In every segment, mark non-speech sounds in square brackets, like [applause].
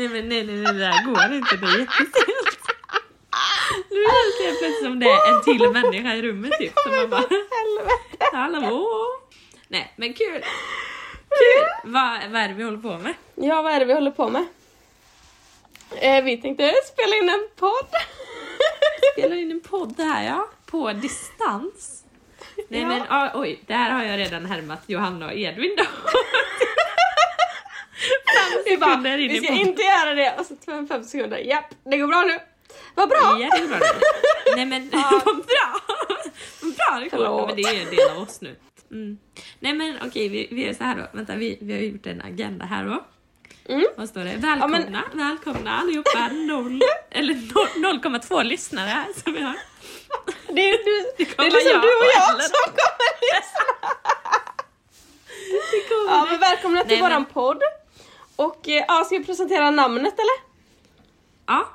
Nej men nej nej nej, det där går inte, det är jättestelt. Nu känns helt plötsligt som det är en till människa i rummet typ. Som man bara, hallå? Nej men kul. Kul! Vad, vad är det vi håller på med? Ja, vad är det vi håller på med? Eh, vi tänkte spela in en podd. Spelar in en podd här ja, på distans. Nej Ja. men ah, oj, där har jag redan härmat Johanna och Edvin då. Vi, bara, vi ska podden. inte göra det. Och så fem, fem sekunder. Japp, det går bra nu. Vad bra! Ja, det bra. Nej men Ja. [laughs] vad bra! Vad bra det. Förlåt. Men det är en del av oss nu. Mm. Nej men okej, vi, vi gör så här då. Vänta, vi, vi har gjort en agenda här då. Mm. Vad står det? Välkomna, välkomna allihopa. [laughs] Noll, eller noll- 0,2 lyssnare här som vi har. [laughs] Det är, du, det kommer är liksom jag du och jag Ellen. som kommer lyssna. Det Ja, det. men välkomna till Nej, men- våran podd. Och eh, ja, ska vi presentera namnet eller? Ja.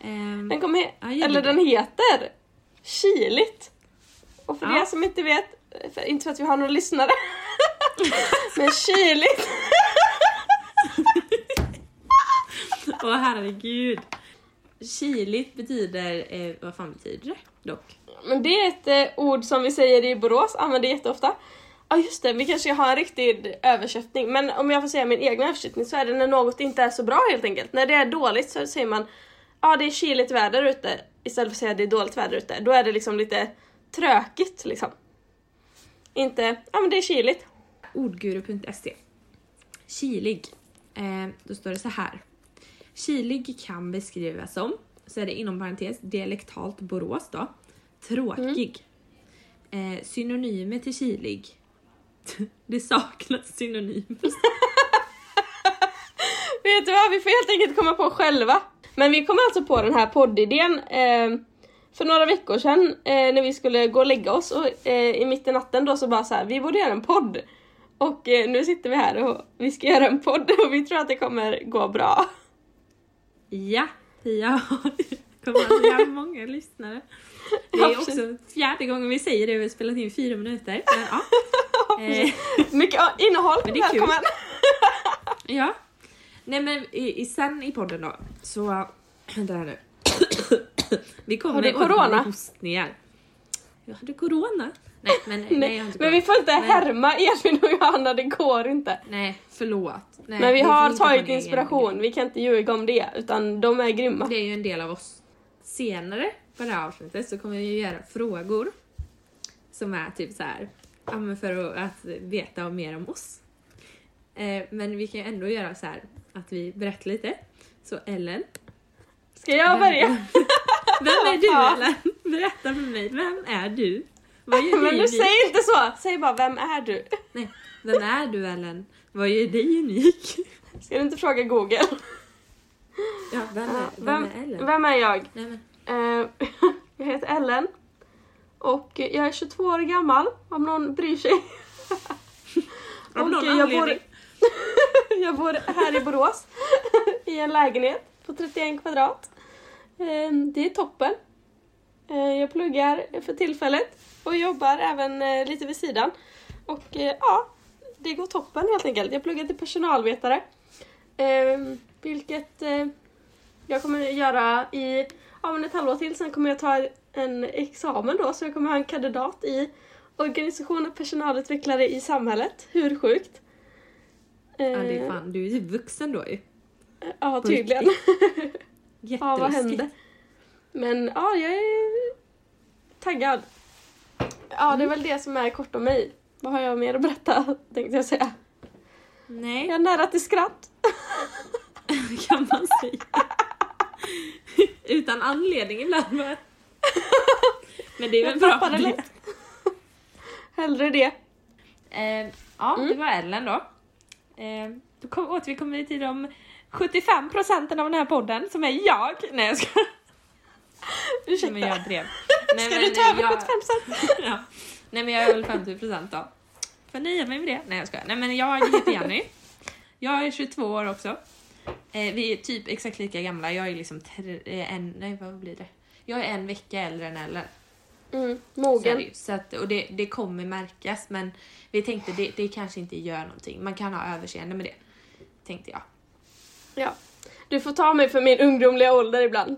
Ehm, Den kommer he- Ja, eller den heter Kiligt. Och för Ja. er som inte vet, för, inte för att vi har några lyssnare, [laughs] men Kiligt. [laughs] Åh herregud. Kiligt betyder, eh, vad fan betyder det dock? Men det är ett eh, ord som vi säger i Borås, använder jätteofta. Ja just det, vi kanske har en riktig översättning. Men om jag får säga min egen översättning så är det när något inte är så bra helt enkelt. När det är dåligt så säger man ja det är kyligt väder ute istället för att säga det är dåligt väder ute. Då är det liksom lite trökigt liksom. Inte, ja men det är kyligt. Ordguru.se Kilig. Eh, då står det så här. Kilig kan beskrivas som, så är det inom parentes, dialektalt Borås då. Tråkig. Eh, synonymer till kilig. Det saknas synonymer. [laughs] Vet du vad, vi får helt enkelt komma på själva. Men vi kom alltså på den här poddidén eh, för några veckor sedan eh, när vi skulle gå och lägga oss och eh, i mitt i natten då så bara så här, vi borde göra en podd. Och eh, nu sitter vi här och vi ska göra en podd och vi tror att det kommer gå bra. Ja, ja. kommer alltså göra många lyssnare. Det är också fjärde gången vi säger det, vi har spelat in fyra minuter. Men, ja. Eh, [laughs] Mycket innehåll, Men det är kul. välkommen! [laughs] Ja. Nej men i, i, sen i podden då, så... [clears throat] Vänta här nu. [coughs] Vi kommer Har du corona? hostningar. Jag hade corona. Nej men nej, [laughs] Nej, jag har inte men vi får inte Nej. härma Edvin och Johanna, det går inte. Nej, förlåt. Nej, Men vi har tagit inspiration, vi kan inte ljuga om det, utan de är grymma. Det är ju en del av oss. Senare på det här avsnittet så kommer vi ju göra frågor. Som är typ så här, ja men för att, veta mer om oss. Eh, men vi kan ju ändå göra så här att vi berättar lite. Så Ellen, Ska jag börja? [laughs] Vem är du. Ellen? Berätta för mig, vem är du? Vad gör [laughs] Men du säger inte så, säg bara vem är du? Nej, vem är du Ellen? Vad gör dig unik? [laughs] Ska du inte fråga google? Ja, vem är, vem Vem, är Ellen? vem är jag? Nej, men, Eh, jag heter Ellen. Och jag är 22 år gammal, om någon bryr sig. Av någon jag, bor, anledning. [laughs] jag bor här i Borås. I en lägenhet på 31 kvadrat. Eh, det är toppen. Eh, jag pluggar för tillfället och jobbar även eh, lite vid sidan. Och eh, ja, det går toppen helt enkelt. Jag pluggar till personalvetare. Eh, vilket eh, jag kommer göra i ja, men ett halvår till. Sen kommer jag ta en examen då, så jag kommer ha en kandidat i organisation och personalutvecklare i samhället. Hur sjukt? ja, det är Eh, fan, du är typ vuxen då ju. Ja, tydligen. [laughs] Ja, vad hände? Men ja, jag är taggad. Ja, det är väl det som är kort om mig. Vad har jag mer att berätta, [laughs] tänkte jag säga. Nej, Jag är nära till skratt. [laughs] kan man säga. Utan anledning ibland. [laughs] Men det är väl bra. tappade lätt. [laughs] Hellre det. Eh, ja, det var Ellen då. Eh, då kom, återkommer vi till de 75 procenten av den här podden som är jag. Nej jag ska. [laughs] Ursäkta. Men jag drev. Nej, Ska men, du ta eh, över jag- 75 procent? ja. Nej men jag är väl 50 procent då. Får nöja mig med det. Nej jag skojar. Nej men jag heter Jenny. Jag är 22 år också. Eh, vi är typ exakt lika gamla. Jag är liksom tre, eh, en, nej vad blir det? Jag är en vecka äldre än Ellen. Mm, mogen. så att, och det, det kommer märkas men vi tänkte det, det kanske inte gör någonting. Man kan ha överseende med det. Tänkte jag. Ja. Du får ta mig för min ungdomliga ålder ibland.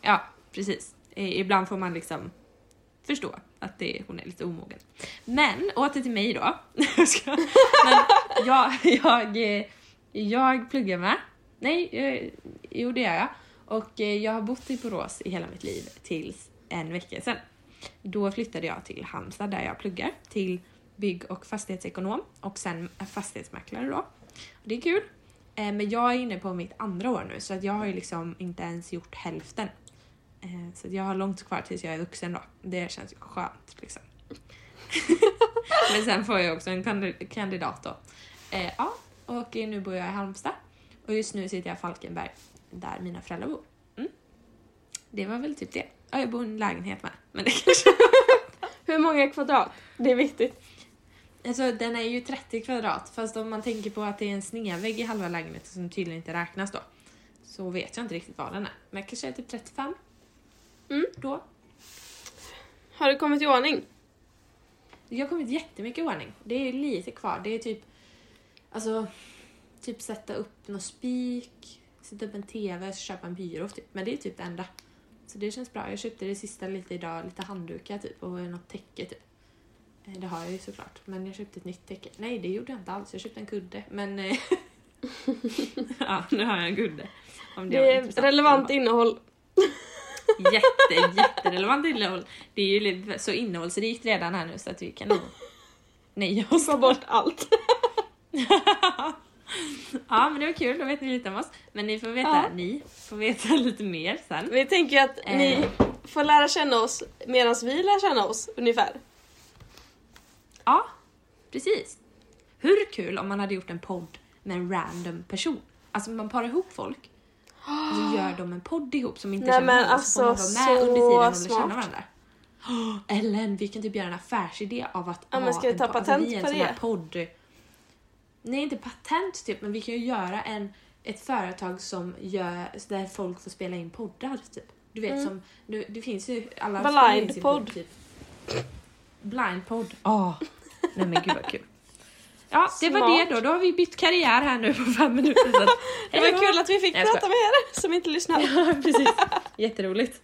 Ja, precis. Ibland får man liksom förstå att det, hon är lite omogen. Men åter till mig då. [laughs] Men jag, jag, eh, jag pluggar med. Nej, eh, jo det gör jag. Och eh, jag har bott i Borås i hela mitt liv tills en vecka sedan. Då flyttade jag till Halmstad där jag pluggar till bygg och fastighetsekonom och sen fastighetsmäklare då. Det är kul. Eh, men jag är inne på mitt andra år nu så att jag har ju liksom inte ens gjort hälften. Eh, så att jag har långt kvar tills jag är vuxen då. Det känns ju skönt liksom. [laughs] Men sen får jag också en kandidat då. Ja, och nu bor jag i Halmstad. Och just nu sitter jag i Falkenberg där mina föräldrar bor. Mm. Det var väl typ det. Ja, jag bor i en lägenhet med. Men det [laughs] kanske... Hur många kvadrat? Det är viktigt. Alltså den är ju 30 kvadrat fast om man tänker på att det är en snedvägg i halva lägenheten som tydligen inte räknas då. Så vet jag inte riktigt vad den är. Men kanske är typ 35. Mm. Då. Har det kommit i ordning? Det har kommit jättemycket ordning. Det är lite kvar. Det är typ, alltså, typ sätta upp någon spik, sätta upp en TV och köpa en byrå typ. Men det är typ det enda. Så det känns bra. Jag köpte det sista lite idag, lite handdukar typ och något täcke typ. Eh, Det har jag ju såklart. Men jag köpte ett nytt täcke. Nej, det gjorde jag inte alls. Jag köpte en kudde. Men... eh, [laughs] ja, nu har jag en kudde. Om Det var är relevant innehåll. [laughs] Jätte, jätterelevant innehåll. Det är ju lite så innehållsrikt redan här nu så att vi kan nog [laughs] nöja oss. Ta bort allt. [laughs] ja men det var kul, då vet ni lite om oss. Men ni får veta, Ja. ni får veta [laughs] lite mer sen. Vi tänker att ni Eh. får lära känna oss medan vi lär känna oss ungefär. Ja, precis. Hur kul om man hade gjort en podd med en random person? Alltså man parar ihop folk och så gör de en podd ihop som inte Nej, känner varandra så får man alltså, vara med under tiden lära så känna varandra. [gasps] Ellen, vi kan typ göra en affärsidé av att Ja, ha en patent vi en sån här podd. Nej, inte patent typ, men vi kan ju göra en, ett företag som gör, där folk får spela in poddar typ. Du vet Mm. som, det, det finns ju alla Blind spelar in sin podd. typ. Blindpodd. Ja. Nej men gud vad kul. Ja, det var Smart. det då. Då har vi bytt karriär här nu på fem minuter. Så [laughs] Det var kul att vi fick Nej, prata med er som inte lyssnar. [laughs] Ja, precis. Jätteroligt.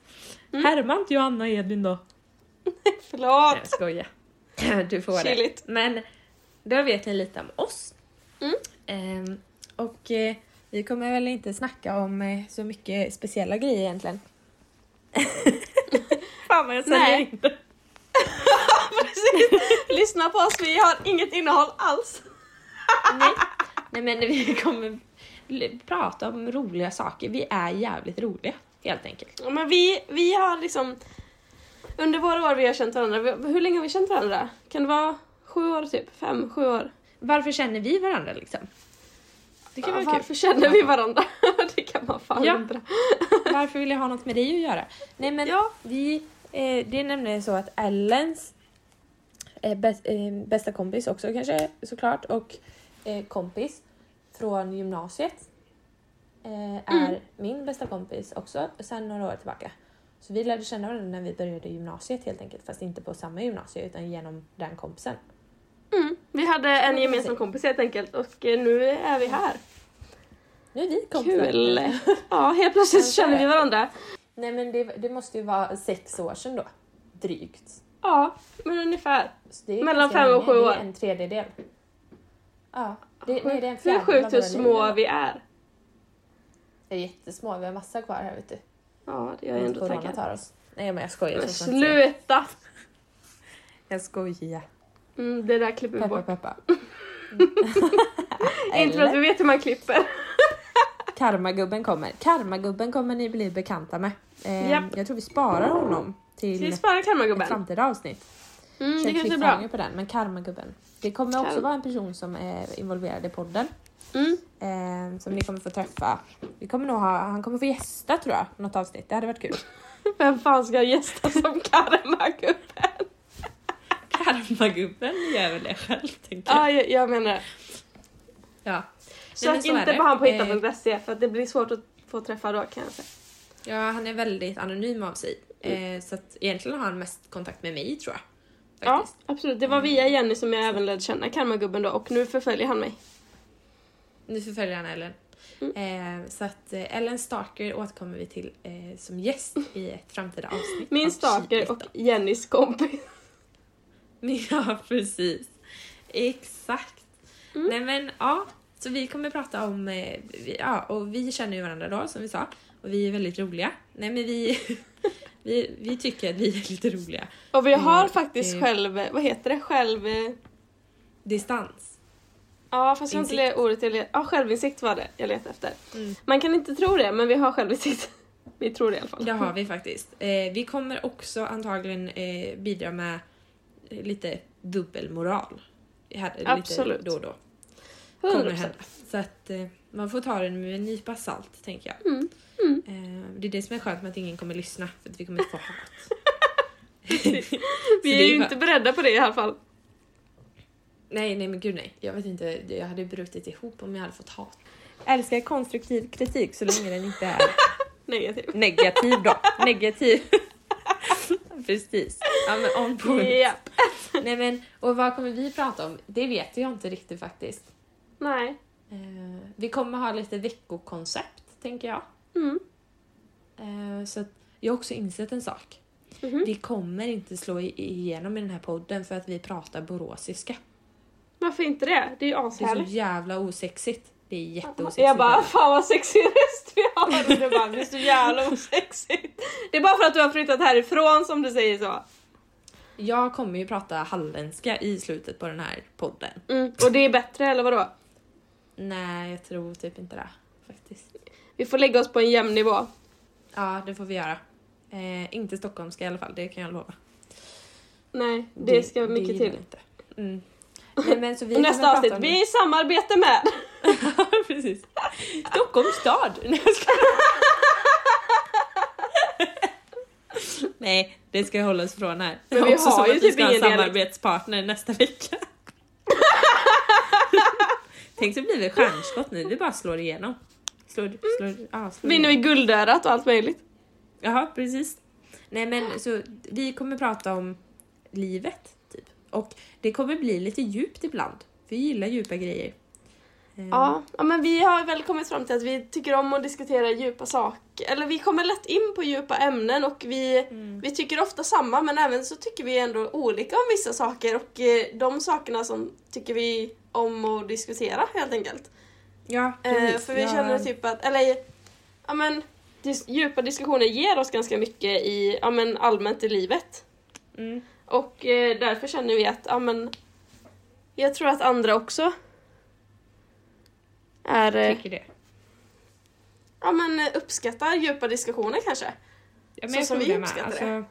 Härma Johanna Edvin då. [laughs] Nej, Förlåt. jag skojar. [clears throat] Du får Chilligt. det. Men då vet ni lite om oss. Mm. Ehm, och eh, vi kommer väl inte snacka om eh, så mycket speciella grejer egentligen. [laughs] Fan vad jag säljer Nej. in det. [laughs] Precis. Lyssna på oss, vi har inget innehåll alls. Nej. [laughs] Nej men vi kommer prata om roliga saker. Vi är jävligt roliga helt enkelt. Ja, Men vi, vi har liksom... Under våra år vi har känt varandra, hur länge har vi känt varandra? Kan det vara sju år typ? Fem, sju år? Varför känner vi varandra liksom? Det kan Ja, vara varför kul. känner vi varandra? [laughs] det kan man fan Ja. undra. Varför vill jag ha något med dig att göra? Nej men Ja. vi, eh, det är nämligen så att Ellens eh, bäst, eh, bästa kompis också kanske såklart och eh, kompis från gymnasiet eh, är Mm. min bästa kompis också sedan några år tillbaka. Så vi lärde känna varandra när vi började gymnasiet helt enkelt fast inte på samma gymnasie utan genom den kompisen. Mm. Vi hade en man gemensam kompis helt enkelt och eh, nu är vi här. Nu är vi kompisar. Kul! [laughs] Ja, helt plötsligt känner vi varandra. Nej men det, det måste ju vara sex år sedan då. Drygt. Ja, men ungefär. Det Mellan fem och sju Det år. är en tredjedel. Ja, det, nej, det är en fjärdedel av sjukt hur små vi är. Vi är jättesmå, vi har massa kvar här vet du. Ja, det är jag ändå taggad. tar oss. Nej men jag skojar. Men sluta! Jag skojar. Mm, det där klipper vi Peppa bort. peppa. Inte för att vi vet hur man klipper. [laughs] Karmagubben kommer. Karmagubben kommer ni bli bekanta med. Eh, Japp. Jag tror vi sparar honom till vi spara ett framtida avsnitt. Mm, Kör det kanske är bra. på den. Men Karmagubben. Det kommer också vara en person som är involverad i podden. Mm. Eh, som ni kommer få träffa. Vi kommer nog ha, han kommer få gästa tror jag, något avsnitt. Det hade varit kul. [laughs] Vem fan ska gästa som [laughs] karmagubben? Karmagubben gör väl det själv tänker jag. Ja, jag, jag menar. Ja. Sök inte på han på Eh, hitta.se för att det blir svårt att få träffa då kan jag säga. Ja, han är väldigt anonym av sig. Eh, så att egentligen har han mest kontakt med mig tror jag. Ja, Faktiskt. absolut. Det var via Jenny som jag även lärde känna karmagubben då och nu förföljer han mig. Nu förföljer han Ellen. Eh, så att eh, Ellen Starker återkommer vi till eh, som gäst i ett framtida avsnitt. Min av Kiligt och. Jennys kompis. [laughs] Ja, precis. Exakt. Mm. Nej men ja, så vi kommer prata om, eh, ja och vi känner ju varandra då som vi sa och vi är väldigt roliga. Nej men vi, [laughs] vi, vi tycker att vi är lite roliga. Och vi har Mm, faktiskt det- själv, vad heter det, själv... eh, Distans. Ja fast jag har inte Insikt. ordet jag letade Ja självinsikt var det jag letade efter. Mm. Man kan inte tro det men vi har självinsikt. [laughs] Vi tror det i alla fall. Det har vi faktiskt. Eh, vi kommer också antagligen eh, bidra med eh, lite dubbelmoral. Här, Absolut. Lite då och då. Kommer 100%. hända. Så att eh, man får ta den med en nypa salt tänker jag. Mm. Mm. Eh, det är det som är skönt med att ingen kommer lyssna för att vi kommer inte få hat. [laughs] Vi är ju inte beredda på det i alla fall. Nej, nej men gud nej. Jag vet inte, jag hade brutit ihop om jag hade fått hat. Jag älskar konstruktiv kritik så länge den inte är [laughs] Negativ. negativ då. Negativ. Precis. Ja men on point. Japp. [laughs] Nej men, och vad kommer vi prata om? Det vet jag inte riktigt faktiskt. Nej. Eh, vi kommer ha lite veckokoncept, tänker jag. Mm. Eh, så att jag har också insett en sak. Mhm. Vi kommer inte slå igenom i den här podden för att vi pratar boråsiska. Varför inte det? Det är ju Det är så ashärligt. jävla osexigt. Det är jätteosexigt. Jag bara, fan vad sexig röst vi har! Och du bara, det är så jävla [laughs] osexigt. Det är bara för att du har flyttat härifrån som du säger så. Jag kommer ju prata halländska i slutet på den här podden. Mm. Och det är bättre eller vadå? Nej, jag tror typ inte det. Faktiskt. Vi får lägga oss på en jämn nivå. Ja, det får vi göra. Eh, inte stockholmska i alla fall, det kan jag lova. Nej, det, ska mycket gillar till. Inte. Mm. Nej, men så vi [laughs] nästa avsnitt, vi är i samarbete med. [laughs] Precis. Stockholms stad! Nej, jag skojar. [laughs] Nej, det ska jag hålla oss från här. Men vi Också har som ju att vi typ ska ha en samarbetspartner nästa vecka. [laughs] Tänk så blir vi stjärnskott nu, vi bara slår igenom. Slår, slår, ja, slår Vinner vi guldörat och allt möjligt. Jaha, precis. Nej men så vi kommer prata om livet, typ. Och det kommer bli lite djupt ibland. Vi gillar djupa grejer. Eh, Ja, ja, men vi har väl kommit fram till att vi tycker om att diskutera djupa saker. Eller vi kommer lätt in på djupa ämnen och vi, Mm. vi tycker ofta samma men även så tycker vi ändå olika om vissa saker och eh, de sakerna som tycker vi om att diskutera helt enkelt. Ja, Eh, precis. för vi Ja, känner typ att, eller ja men dis- djupa diskussioner ger oss ganska mycket i, ja men allmänt i livet. Mm. Och eh, därför känner vi att, ja men jag tror att andra också är, eh, Tycker det. ja men eh, uppskattar djupa diskussioner kanske. Ja, Så som vi uppskattar alltså, det.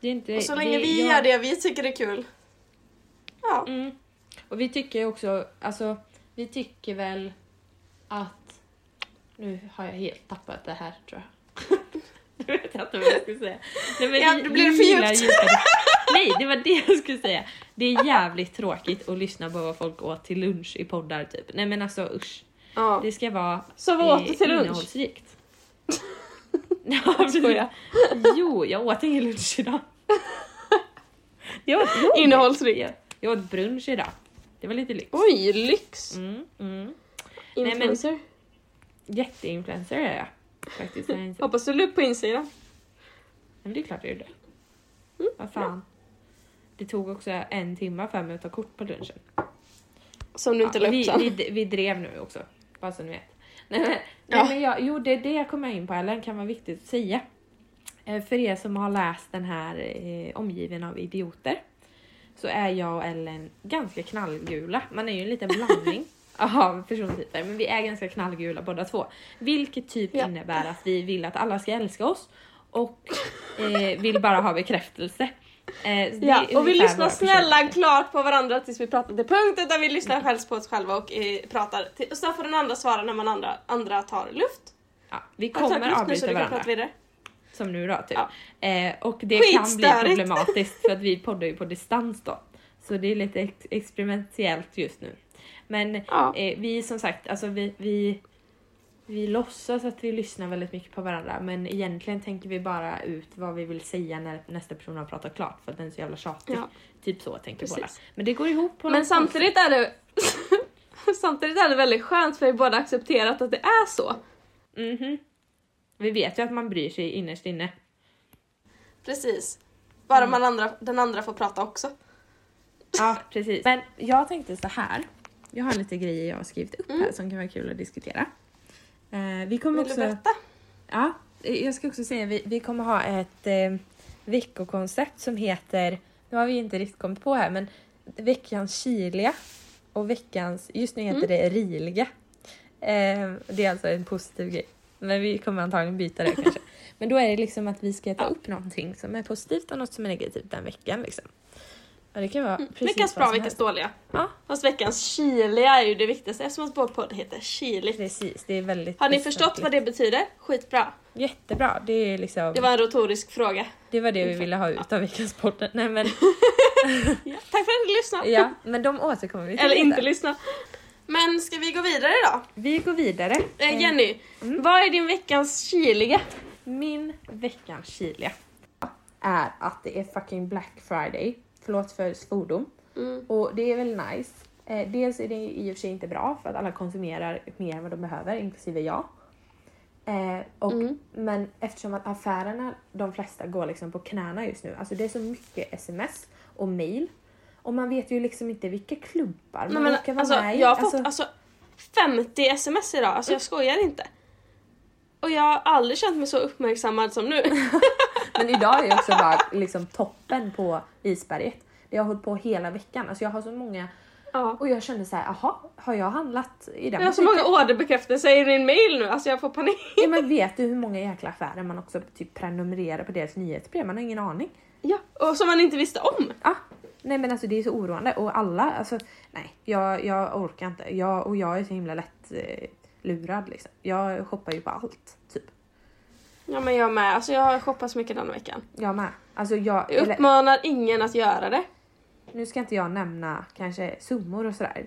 det är inte, Och så länge det, vi jag- gör det vi tycker är kul. Ja. Mm. Och vi tycker också, alltså vi tycker väl att... Nu har jag helt tappat det här tror jag. [laughs] Nu vet jag inte vad jag ska säga. Nej, men Ja, det blir för djupt. [laughs] Nej, det var det jag skulle säga. Det är jävligt tråkigt att lyssna på vad folk åt till lunch i poddar typ. Nej men alltså usch. Ja. Det ska vara Så vad åt du till lunch? innehållsrikt. [laughs] ja, precis. Skojar. Jo, jag åt ingen lunch idag. [laughs] Jag åt, jo, Innehållsrikt. jag, jag åt brunch idag. Det var lite lyx. Oj, lyx! Mm, mm. men- Influencer. Jätteinfluencer är jag. Faktiskt. Jag är Hoppas du la upp på Instagram. Men det är klart jag gjorde. Mm, Vad fan. Det tog också en timme för mig att ta kort på lunchen. Som du inte la upp vi, sen. vi, vi drev nu också, bara så ni vet. Nej, men, Ja. nej, men jag, jo, det, det jag kommer in på Ellen kan vara viktigt att säga. Eh, För er som har läst den här eh, Omgiven av idioter så är jag och Ellen ganska knallgula. Man är ju en liten [laughs] blandning av persontyper, men vi är ganska knallgula båda två. Vilket typ Ja. innebär att vi vill att alla ska älska oss och eh, vill bara ha bekräftelse. Eh, Ja, och vi lyssnar snälla personligheter. klart på varandra tills vi pratar till punkt utan vi lyssnar själv på oss själva och eh, pratar. Till, och sen får den andra svara när man andra, andra tar luft. Ja, vi kommer luft nu avbryta kan varandra. Som nu då typ. Ja. Eh, och det kan bli problematiskt för att vi poddar ju på distans då. Så det är lite ex- experimentellt just nu. Men Ja. eh, vi som sagt, alltså vi, vi, vi låtsas att vi lyssnar väldigt mycket på varandra men egentligen tänker vi bara ut vad vi vill säga när nästa person har pratat klart för att den är så jävla tjatig. Ja. Typ så tänker båda. Men det går ihop på Men samtidigt är det... [laughs] Samtidigt är det väldigt skönt för vi båda accepterat att det är så. Mhm. Vi vet ju att man bryr sig innerst inne. Precis. Bara man andra, den andra får prata också. Ja, precis. Men jag tänkte så här. Jag har lite grejer jag har skrivit upp här som kan vara kul att diskutera. Eh, vi kommer Vill du också... berätta? Ja, eh, jag ska också säga vi, vi kommer ha ett eh, veckokoncept som heter, nu har vi inte riktigt kommit på här, men veckans kyliga och veckans, just nu heter det riliga. Eh, det är alltså en positiv grej. Men vi kommer antagligen byta det kanske. [laughs] Men då är det liksom att vi ska ta upp någonting som är positivt och något som är negativt den veckan liksom. Och det kan vara precis veckans bra, veckans dåliga. Ja, Fast veckans kyliga är ju det viktigaste eftersom att vår podd heter Kyligt. precis. Det är väldigt Har ni förstått vad det betyder? Skitbra. Jättebra. Det är liksom... Det var en retorisk fråga. Det var det vi ville ha ut av veckans podd. Nej men, [laughs] Ja. Tack för att ni lyssnade. ja, men de återkommer vi till. Eller inte lyssna. Men ska vi gå vidare då? Vi går vidare. Eh, Jenny, vad är din veckans kyliga? Min veckans kyliga är att det är fucking Black Friday. Förlåt för svordom. Mm. Och det är väl nice. Eh, dels är det i och för sig inte bra för att alla konsumerar mer än vad de behöver, inklusive jag. Eh, och, Mm. Men eftersom att affärerna, de flesta går liksom på knäna just nu. Alltså det är så mycket sms och mail. Och man vet ju liksom inte vilka klubbar Nej, man men, orkar vara alltså, jag har fått Alltså- alltså, 50 sms idag, alltså jag skojar inte. Och jag har aldrig känt mig så uppmärksammad som nu. [laughs] Men idag är också bara liksom toppen på isberget. Det har hållit på hela veckan. Alltså jag har så många Ja. och jag kände så här, aha, har jag handlat i den Jag har så många orderbekräftelser i din mail nu, alltså jag får panik. Ja men vet du hur många jäkla affärer man också typ prenumererar på deras nyhetsbrev? Man har ingen aning. Ja, och som man inte visste om. Ah, nej men alltså det är så oroande och alla, alltså nej jag, jag orkar inte. Jag, och jag är så himla lätt eh, lurad liksom. Jag shoppar ju på allt typ. Ja men jag med, alltså jag har shoppat så mycket denna veckan. Jag med. Alltså jag, Jag eller, uppmanar ingen att göra det. nu ska inte jag nämna kanske summor och sådär.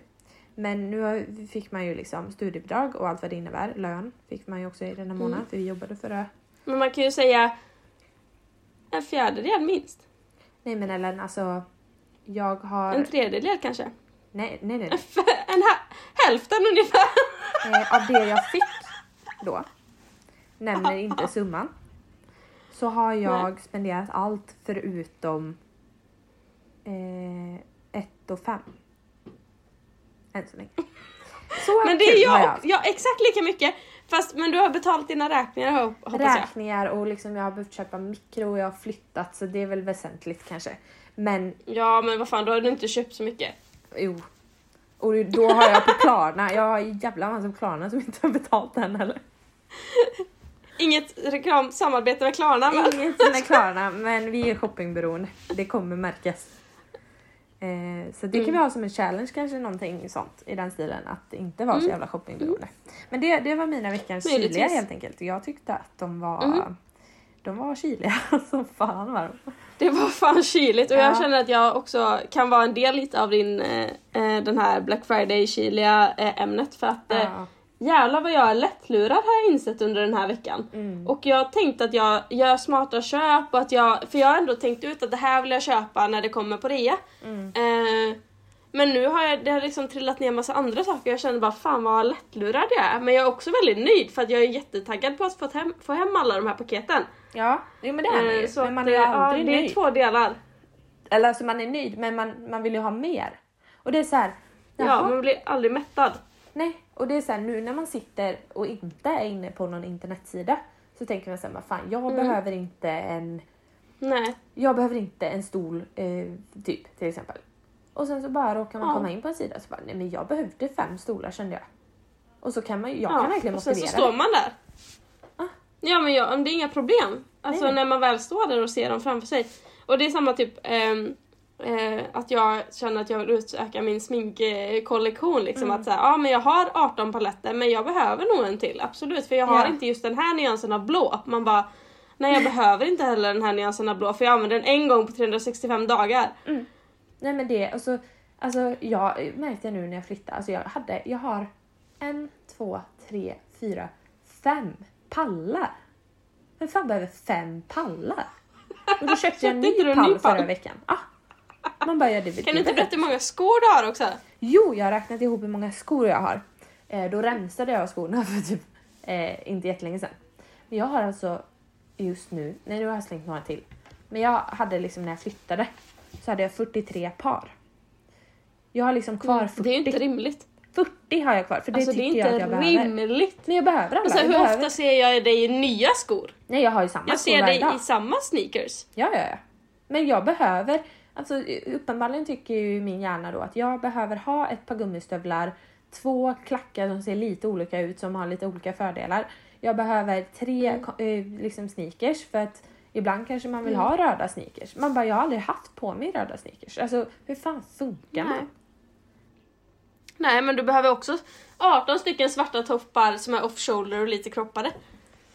Men nu fick man ju liksom studiebidrag och allt vad det innebär. Lön fick man ju också i den här månaden för vi jobbade förra. Men man kan ju säga en fjärdedel minst. Nej men Ellen alltså. Jag har... En tredjedel kanske. Nej nej nej. En, f- en hä- hälften ungefär. Eh, av det jag fick då. Nämner inte summan. Så har jag spenderat allt förutom eh, ett och fem. Än så länge. Så Men det är jag, haft. ja, exakt lika mycket. Fast men du har betalat dina räkningar hop- hoppas jag. Räkningar och liksom jag har behövt köpa mikro och jag har flyttat så det är väl väsentligt kanske. Men Ja men vad fan då har du inte köpt så mycket. jo. Och då har jag på Klarna, jag har jävla massa på Klarna som inte har betalt än heller. [laughs] Inget reklam, samarbete med Klarna men. Inget med Klarna men vi är shoppingberoende. Det kommer märkas. Eh, så det kan vi ha som en challenge kanske någonting sånt i den stilen att inte vara så jävla shoppingberoende. Men det, det var mina veckans Möjligtvis. kyliga helt enkelt. Jag tyckte att de var Mm. De var kyliga [laughs] som fan var de. Det var fan kyligt och Ja. jag känner att jag också kan vara en del lite av din, eh, eh, den här Black Friday kyliga eh, ämnet för att eh, Ja. Jävlar vad jag är lättlurad har jag insett under den här veckan. Mm. Och jag tänkte att jag gör smarta köp och att jag, för jag har ändå tänkt ut att det här vill jag köpa när det kommer på rea. Mm. Eh, men nu har jag, det har liksom trillat ner massa andra saker jag känner bara fan vad lättlurad jag är. Men jag är också väldigt nöjd för att jag är jättetaggad på att få hem, få hem alla de här paketen. Ja, jo, men det är man Eh, ju. så Men man är ju eh, aldrig ja, det är nöjd. två delar. Eller alltså man är nöjd men man, man vill ju ha mer. Och det är så här. Ja, man blir aldrig mättad. Nej, och det är så här nu när man sitter och inte är inne på någon internetsida så tänker man så här, "Men fan jag Mm. behöver inte en Nej. jag behöver inte en stol eh, typ till exempel. Och sen så bara råkar man Ja. komma in på en sida så bara nej men jag behövde fem stolar kände jag. Och så kan man ju, jag ja. kan verkligen och sen motivera så står man där. Ah. Ja men ja, det är inga problem. Alltså Nej. när man väl står där och ser dem framför sig. Och det är samma typ ehm, eh, att jag känner att jag vill utöka min sminkkollektion. Liksom Mm. att säga, ja men jag har 18 paletter men jag behöver nog en till. Absolut, för jag har Ja. inte just den här nyansen av blå. Man bara, nej jag behöver inte heller den här nyansen av blå för jag använder den en gång på 365 dagar. Nej men det, och så, alltså jag märkte nu när jag flyttade, alltså jag hade, jag har en, två, tre, fyra, fem pallar. Vem fan behöver fem pallar? Och då köpte jag en ny en ny pall förra pall? veckan. Ah, Man bara, ja, det, Kan du inte berätta hur många skor du har också? Jo, jag har räknat ihop hur många skor jag har. Eh, då rensade jag skorna [laughs] för typ eh, inte jättelänge sedan. Men jag har alltså just nu, nej nu har jag slängt några till. Men jag hade liksom när jag flyttade så hade jag 43 par. Jag har liksom kvar 40. Det är inte rimligt. 40 har jag kvar för det Alltså det tycker är jag att jag inte behöver. rimligt. Men jag behöver alla. Alltså, jag hur behöver... ofta ser jag dig i nya skor? Nej jag har ju samma Jag skor ser varje dig i samma sneakers. Ja, ja, ja. Men jag behöver, alltså uppenbarligen tycker ju min hjärna då att jag behöver ha ett par gummistövlar, två klackar som ser lite olika ut som har lite olika fördelar. Jag behöver tre Mm. eh, liksom sneakers för att ibland kanske man vill Mm. ha röda sneakers. Man bara, jag har aldrig haft på mig röda sneakers. Alltså hur fan funkar Nej. man? Nej men du behöver också 18 stycken svarta toppar som är off-shoulder och lite kroppade.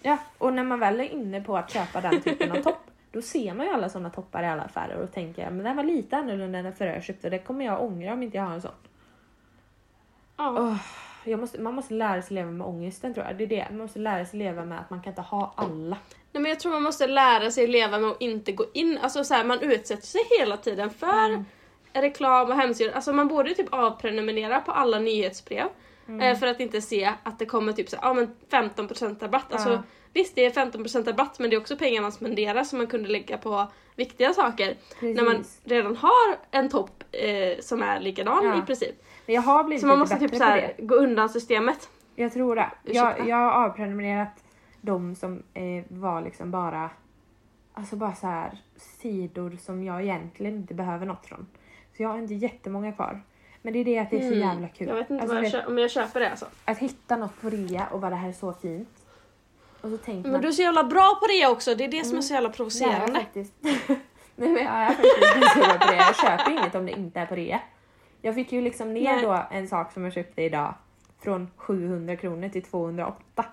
Ja, och när man väl är inne på att köpa den typen av topp då ser man ju alla sådana toppar i alla affärer och tänker men den var lite annorlunda än den förra jag köpte det kommer jag ångra om inte jag har en sån. Ja. Åh, jag måste, man måste lära sig leva med ångesten tror jag. Det är det. Man måste lära sig leva med att man kan inte ha alla. Nej, men jag tror man måste lära sig leva med att inte gå in, alltså så här, man utsätter sig hela tiden för Mm. reklam och hemsidor. Alltså man borde typ avprenumerera på alla nyhetsbrev Mm. eh, för att inte se att det kommer typ så ja men 15% rabatt. Alltså, Ja. Visst det är 15% rabatt men det är också pengar man spenderar som man kunde lägga på viktiga saker. När man Precis. redan har en topp eh, som är likadan Ja. i princip. Men jag har blivit Så man måste typ så här, gå undan systemet. Jag tror det. Ursäkta? Jag, jag har avprenumererat de som eh, var liksom bara Alltså bara så här sidor som jag egentligen inte behöver något från. Så jag har inte jättemånga kvar. Men det är det att det är så Mm. jävla kul. Jag vet inte alltså, vad jag kö- om jag köper det alltså. att hitta något på rea och bara det här är så fint. Och så tänker Men man du är så jävla bra på det också, det är det som är Mm. så jävla Det provocerande. faktiskt. [laughs] Nej men jag är faktiskt inte så bra på det. Jag köper inget om det inte är på rea. Jag fick ju liksom ner Nej. då en sak som jag köpte idag från 700 kronor till 208.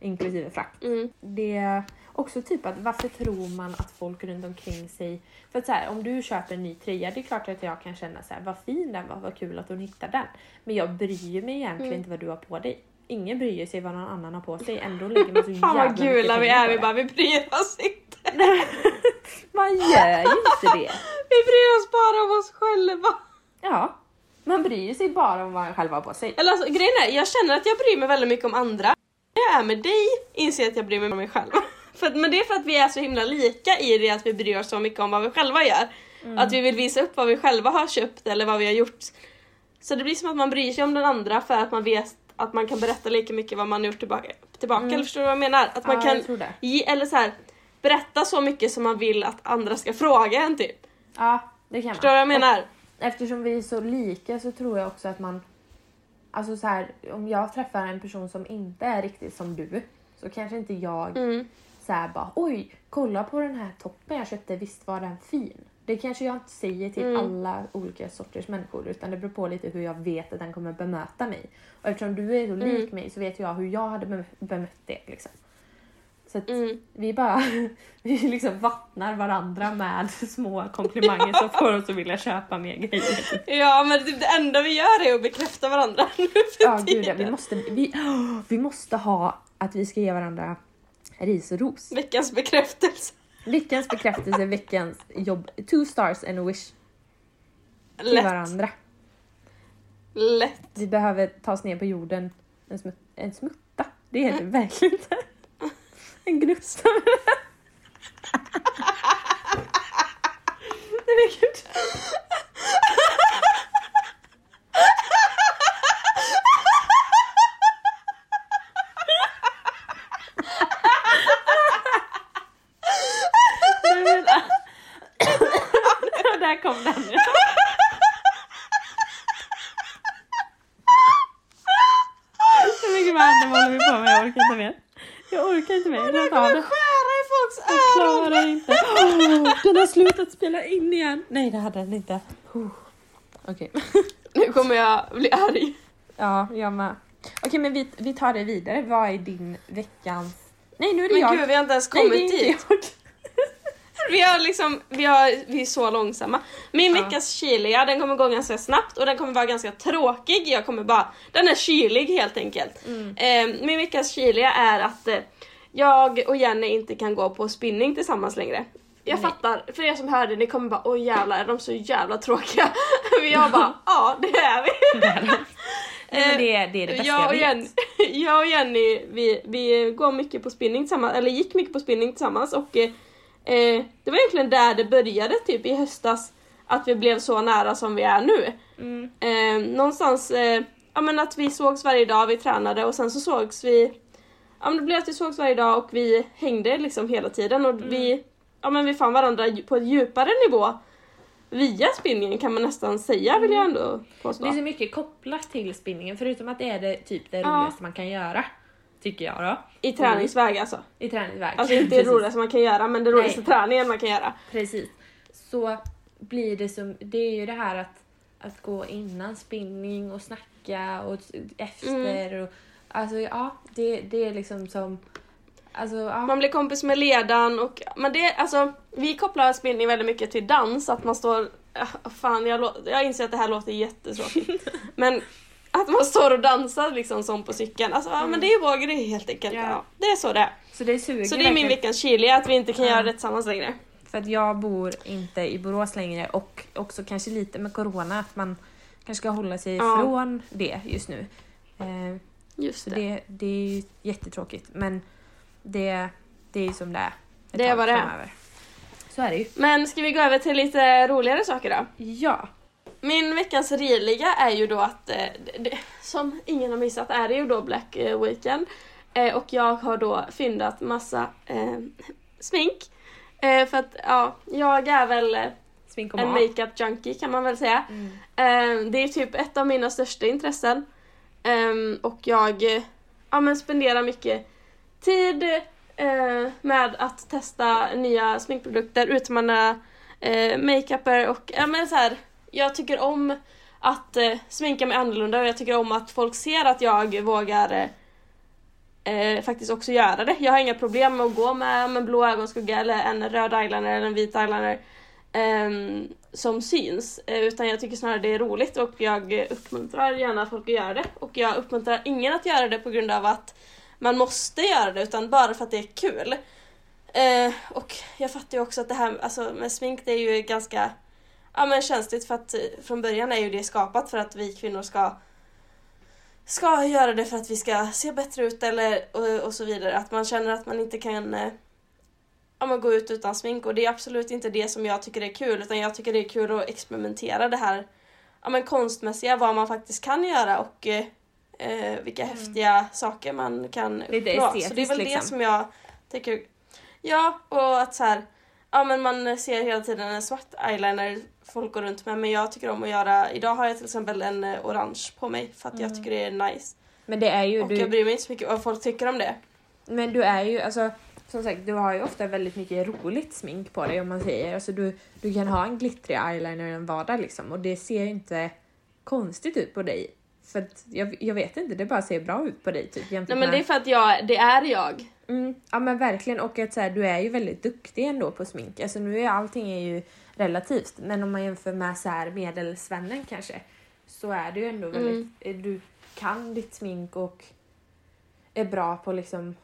Inklusive frakt. Mm. Det också typ att varför tror man att folk runt omkring sig... För att så här, om du köper en ny tröja, det är klart att jag kan känna så här, vad fin den var, vad kul att hon hittade den. Men jag bryr mig egentligen Mm. inte vad du har på dig. Ingen bryr sig vad någon annan har på sig, ändå lägger man så [laughs] Fan jävla vad mycket gula vi är, vi bara vi bryr oss inte. [laughs] Man gör ju inte det. [laughs] Vi bryr oss bara om oss själva. Ja, man bryr sig bara om vad man själv har på sig. Eller alltså grejen är, jag känner att jag bryr mig väldigt mycket om andra. När jag är med dig inser jag att jag bryr mig om mig själv. För men det är för att vi är så himla lika i det att vi bryr oss så mycket om vad vi själva gör. Att vi vill visa upp vad vi själva har köpt eller vad vi har gjort. Så det blir som att man bryr sig om den andra för att man vet att man kan berätta lika mycket vad man har gjort tillbaka. tillbaka Eller förstår du vad jag menar? Att man ja, kan ge, eller så här, berätta så mycket som man vill att andra ska fråga en typ. Ja, det kan man. Förstår du vad jag menar? Och eftersom vi är så lika så tror jag också att man... Alltså så här, om jag träffar en person som inte är riktigt som du så kanske inte jag Mm. Så här bara oj, kolla på den här toppen jag köpte, visst var den fin? Det kanske jag inte säger till Mm. alla olika sorters människor utan det beror på lite hur jag vet att den kommer bemöta mig. Och eftersom du är så lik Mm. mig så vet jag hur jag hade bem- bemött det. Liksom. Så att Mm. vi bara [laughs] vi liksom vattnar varandra med [laughs] små komplimanger som får oss att vilja köpa mer grejer. Ja men typ det enda vi gör är att bekräfta varandra [laughs] nu för Ja, gud, ja, tiden. vi, måste, vi, vi måste ha att vi ska ge varandra ris och ros. Veckans bekräftelse. Veckans bekräftelse, veckans jobb. Two stars and a wish till Lätt. varandra. Lätt. Vi behöver ta oss ner på jorden. En, smut, en smutta? Det heter det verkligen inte. En gnutta. [laughs] Nej men gud. Nej, men, Där kom den. Hur mycket värden håller vi på med? Jag orkar inte mer. Jag orkar inte mer. Jag Jag tar kommer det. skära i folks Jag öron. klarar inte. Åh, den har slutat spela in igen. Nej, det hade den inte. Okej. [laughs] Nu kommer jag bli arg. Ja, jag med. Okej, men vi, vi tar det vidare. Vad är din veckans... Nej, nu är det Men jag. gud vi har inte ens Nej, kommit det är inte dit. jag. [laughs] Vi, har liksom, vi, har, vi är så långsamma. Min Ja. veckas kyliga den kommer gå ganska snabbt och den kommer vara ganska tråkig. Jag kommer bara, den är kylig helt enkelt. Eh, min veckas kyliga är att eh, jag och Jenny inte kan gå på spinning tillsammans längre. Jag Nej. fattar, för er som hörde, ni kommer bara åh jävlar är de så jävla tråkiga? [laughs] Men jag bara ja det är vi. [laughs] [laughs] Det, är- det är det bästa jag, och jag Jenny, vet. jag och Jenny vi, vi går mycket på spinning tillsammans, eller gick mycket på spinning tillsammans och eh, eh, det var egentligen där det började typ i höstas att vi blev så nära som vi är nu. Mm. Eh, någonstans, eh, ja men att vi sågs varje dag, vi tränade och sen så sågs vi, ja men det blev att vi sågs varje dag och vi hängde liksom hela tiden och vi, ja men vi fann varandra på ett djupare nivå via spinningen kan man nästan säga vill jag ändå påstå. Det är så mycket kopplat till spinningen förutom att det är det, typ det Ja. roligaste man kan göra. Tycker jag då. I träningsväg alltså. I träningsväg. Alltså inte det roligaste man kan göra men det roligaste Nej. träningen man kan göra. Precis. Så blir det som, det är ju det här att, att gå innan spinning och snacka och efter Mm. och alltså ja, det, det är liksom som Alltså ja. Man blir kompis med ledaren och men det, alltså, vi kopplar spinning väldigt mycket till dans, att man står... ah, Fan, jag, jag inser att det här låter jättetråkigt. [laughs] men att man står och dansar liksom som på cykeln. Alltså, ja, men det är vår grej helt enkelt. Ja. Ja. det är så det är. Så det suger Så det är min veckans chili, att vi inte kan Ja. göra det tillsammans längre. För att jag bor inte i Borås längre och också kanske lite med corona att man kanske ska hålla sig Ja. ifrån det just nu. Eh, Just så det. det, det är ju jättetråkigt men det, det är ju som det är. Det är vad det är. Så är det ju. Men ska vi gå över till lite roligare saker då? Ja. Min veckans roliga är ju då att, eh, det, som ingen har missat, är det ju då Black eh, Weekend. Eh, och jag har då fyndat massa eh, smink. Eh, för att ja, jag är väl Smink och en makeup junkie kan man väl säga. Mm. Eh, det är typ ett av mina största intressen. Och jag ja, men spenderar mycket tid eh, med att testa nya sminkprodukter, utmana eh, makeuper och ja, men så här, jag tycker om att eh, sminka mig annorlunda och jag tycker om att folk ser att jag vågar eh, eh, faktiskt också göra det. Jag har inga problem med att gå med, en blå ögonskugga eller en röd eyeliner eller en vit eyeliner eh, som syns. Eh, utan jag tycker snarare det är roligt och jag uppmuntrar gärna folk att göra det. Och jag uppmuntrar ingen att göra det på grund av att man måste göra det utan bara för att det är kul. Eh, och jag fattar ju också att det här alltså, med smink det är ju ganska ja, men känsligt för att eh, från början är ju det skapat för att vi kvinnor ska ska göra det för att vi ska se bättre ut eller och, och så vidare. Att man känner att man inte kan eh, ja, men gå ut utan smink och det är absolut inte det som jag tycker är kul utan jag tycker det är kul att experimentera det här ja, men konstmässiga, vad man faktiskt kan göra och eh, eh, vilka häftiga saker man kan uppnå. Så det är väl det liksom. som jag tycker. Ja, och att så här, ja men man ser hela tiden en svart eyeliner folk går runt med men jag tycker om att göra, idag har jag till exempel en eh, orange på mig för att jag tycker det är nice. Men det är ju Och jag du, bryr mig inte så mycket vad folk tycker om det. men du är ju alltså som sagt, du har ju ofta väldigt mycket roligt smink på dig om man säger. Alltså du, du kan ha en glittrig eyeliner en vardag liksom och det ser ju inte konstigt ut på dig. För att jag, jag vet inte, det bara ser bra ut på dig typ Nej men med... det är för att jag, det är jag. Mm, ja men verkligen och att så här, du är ju väldigt duktig ändå på smink. Alltså nu är allting är ju relativt men om man jämför med så här medelsvennen kanske så är du ju ändå väldigt, eh, du kan ditt smink och är bra på liksom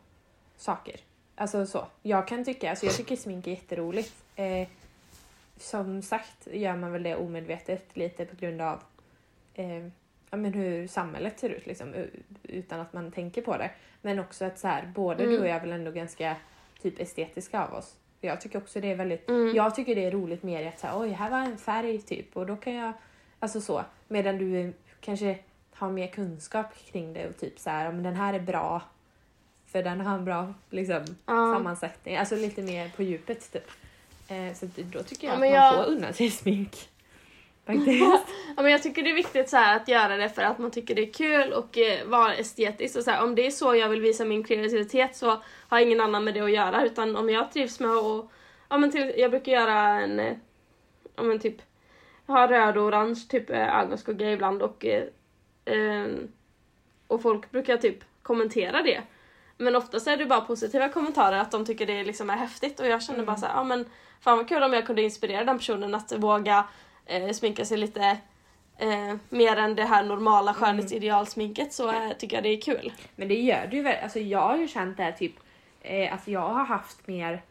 saker. Alltså så. Jag kan tycka, alltså jag tycker smink är jätteroligt. Eh, som sagt gör man väl det omedvetet lite på grund av eh, men hur samhället ser ut liksom, utan att man tänker på det. Men också att så här, både du Mm. och jag är väl ändå ganska typ estetiska av oss. Jag tycker också det är väldigt, Mm. jag tycker det är roligt mer i att säga oj här var en färg typ och då kan jag, alltså så. Medan du kanske har mer kunskap kring det och typ så här, men den här är bra för den har en bra liksom, Ja. sammansättning, alltså lite mer på djupet typ. Eh, så då tycker jag Ja, att man jag- får unna sig smink. Faktiskt. [laughs] Ja, men jag tycker det är viktigt så att göra det för att man tycker det är kul och eh, vara estetisk. Och så här, om det är så jag vill visa min kreativitet så har ingen annan med det att göra. Utan om jag trivs med att... Ja, men till, jag brukar göra en... eh, Ja, men typ... Ha röd och orange typ eh, ögonskugga ibland och... Eh, eh, och folk brukar typ kommentera det. Men oftast är det bara positiva kommentarer, att de tycker det liksom är häftigt och jag känner bara så ja men fan vad kul om jag kunde inspirera den personen att våga eh, sminka sig lite eh, mer än det här normala skönhetsidealsminket så eh, tycker jag det är kul. Men det gör du ju väl. Alltså jag har ju känt det här typ eh, att jag har haft mer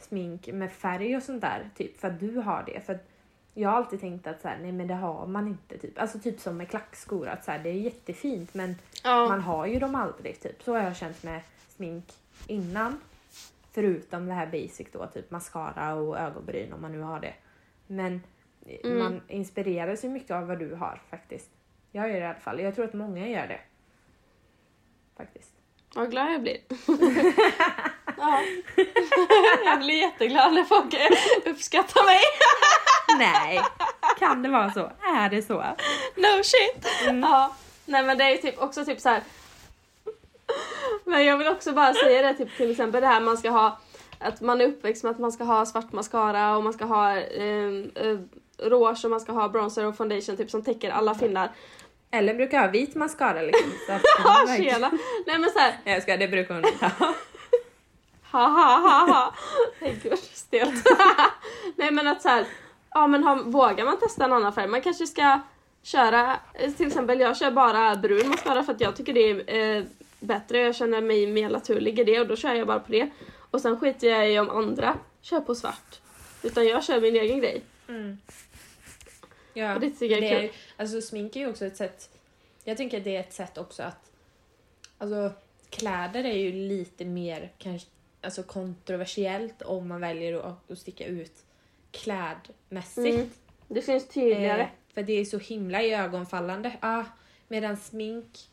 smink med färg och sånt där, typ för att du har det. För jag har alltid tänkt att så här, nej men det har man inte. Typ. Alltså typ som med klackskor, att så här, det är jättefint men Ja. man har ju dem aldrig. Typ. Så har jag känt med smink innan. Förutom det här basic då, typ mascara och ögonbryn om man nu har det. Men Mm. man inspireras ju mycket av vad du har faktiskt. Jag gör det i alla fall. Jag tror att många gör det. Faktiskt. Vad glad jag blir. [laughs] ja. [laughs] jag blir jätteglad när folk uppskattar mig. [laughs] Nej, kan det vara så? Är det så? No shit! Mm. Ja. Nej men det är ju typ också typ så här. Men jag vill också bara säga det typ till exempel det här man ska ha att man är uppväxt med att man ska ha svart mascara och man ska ha eh, eh, rouge och man ska ha bronzer och foundation typ som täcker alla finnar. Eller brukar ha vit mascara liksom. [laughs] Ja tjena! Nej men såhär, Jag ska, det brukar hon inte ha. ha ha ha ha. Nej gud stelt. [laughs] Nej men att såhär, ja men har, vågar man testa en annan färg? Man kanske ska köra, till exempel jag kör bara brun mascara för att jag tycker det är eh, bättre, jag känner mig mer naturlig i det och då kör jag bara på det. Och sen skiter jag i om andra kör på svart. Utan jag kör min egen grej. Mm. Ja, Och det tycker jag är det kul. är, alltså smink är ju också ett sätt, jag tänker att det är ett sätt också att, alltså kläder är ju lite mer kanske, alltså kontroversiellt om man väljer att, att sticka ut klädmässigt. Mm. Det syns tydligare. Eh, för det är så himla iögonfallande. Ja, medan smink,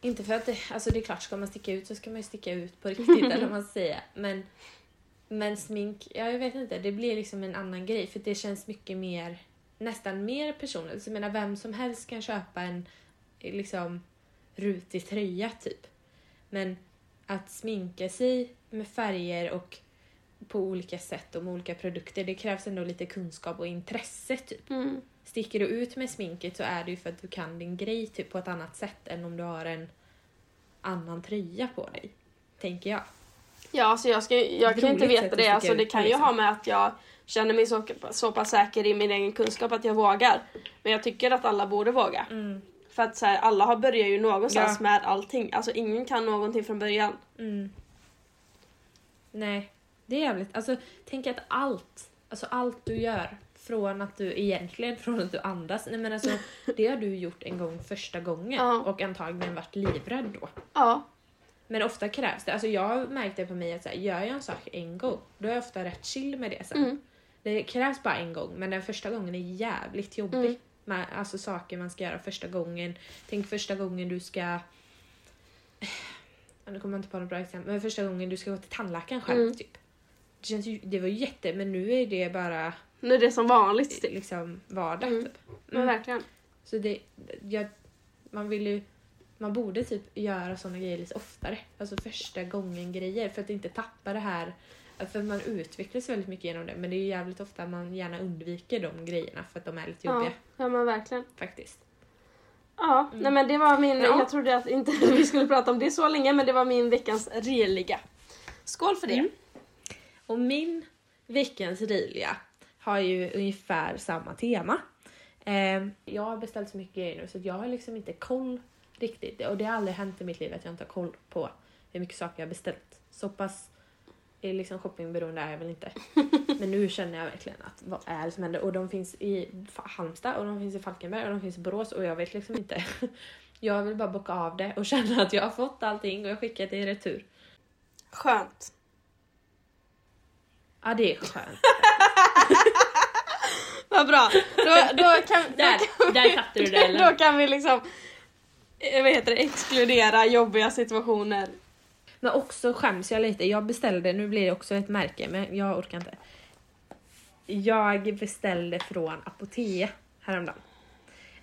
inte för att det, alltså det är klart, ska man sticka ut så ska man ju sticka ut på riktigt [laughs] eller man säger. Men, men smink, ja, jag vet inte, det blir liksom en annan grej för det känns mycket mer, nästan mer personligt. Så jag menar, vem som helst kan köpa en liksom rutig tröja typ. Men att sminka sig med färger och på olika sätt och med olika produkter, det krävs ändå lite kunskap och intresse typ. Mm. Sticker du ut med sminket så är det ju för att du kan din grej typ på ett annat sätt än om du har en annan tröja på dig. Tänker jag. Ja, alltså jag, ska, jag kan inte veta det. Alltså, det kan ju liksom. ha med att jag känner mig så, så pass säker i min egen kunskap att jag vågar. Men jag tycker att alla borde våga. Mm. För att så här, alla har börjat ju någonstans Ja. med allting. Alltså ingen kan någonting från början. Mm. Nej, det är jävligt. Alltså, tänk att allt, alltså allt du gör från att du egentligen från att du andas, nej men alltså det har du gjort en gång första gången Ja. och antagligen varit livrädd då. Ja. Men ofta krävs det, alltså jag märkte på mig att så här, gör jag en sak en gång, då är jag ofta rätt chill med det sen. Mm. Det krävs bara en gång, men den första gången är jävligt jobbig. Mm. Med, alltså saker man ska göra första gången. Tänk första gången du ska... Nu kommer jag inte på något bra exempel, men första gången du ska gå till tandläkaren själv Mm. typ. Det, känns ju, det var jätte, men nu är det bara Nu är det som vanligt. Typ. liksom vardag. Mm. Typ. Men verkligen. Så det, jag, man vill ju, man borde typ göra såna grejer lite oftare. Alltså första gången grejer för att inte tappa det här. För man utvecklas väldigt mycket genom det men det är ju jävligt ofta man gärna undviker de grejerna för att de är lite Ja. jobbiga ja, men verkligen. faktiskt. Ja, nej men det var min... Ja. Jag trodde att inte [laughs] vi skulle prata om det så länge men det var min veckans religa. Skål för det. Mm. Och min veckans Rilia har ju ungefär samma tema. Eh, jag har beställt så mycket grejer nu så jag har liksom inte koll riktigt. Och det har aldrig hänt i mitt liv att jag inte har koll på hur mycket saker jag har beställt. Så pass liksom shoppingberoende är jag väl inte. [laughs] Men nu känner jag verkligen att vad är det som händer? Och de finns i Halmstad och de finns i Falkenberg och de finns i Borås och jag vet liksom inte. [laughs] Jag vill bara bocka av det och känna att jag har fått allting och jag skickar det i retur. Skönt. Ja, det är skönt. [laughs] Vad bra. Då, då, kan, då, Där, kan där satte du det, eller? Då kan vi liksom eh, vad heter det, exkludera jobbiga situationer. Men också skäms jag lite. Jag beställde, nu blir det också ett märke, men jag orkar inte. Jag beställde från Apotea häromdagen.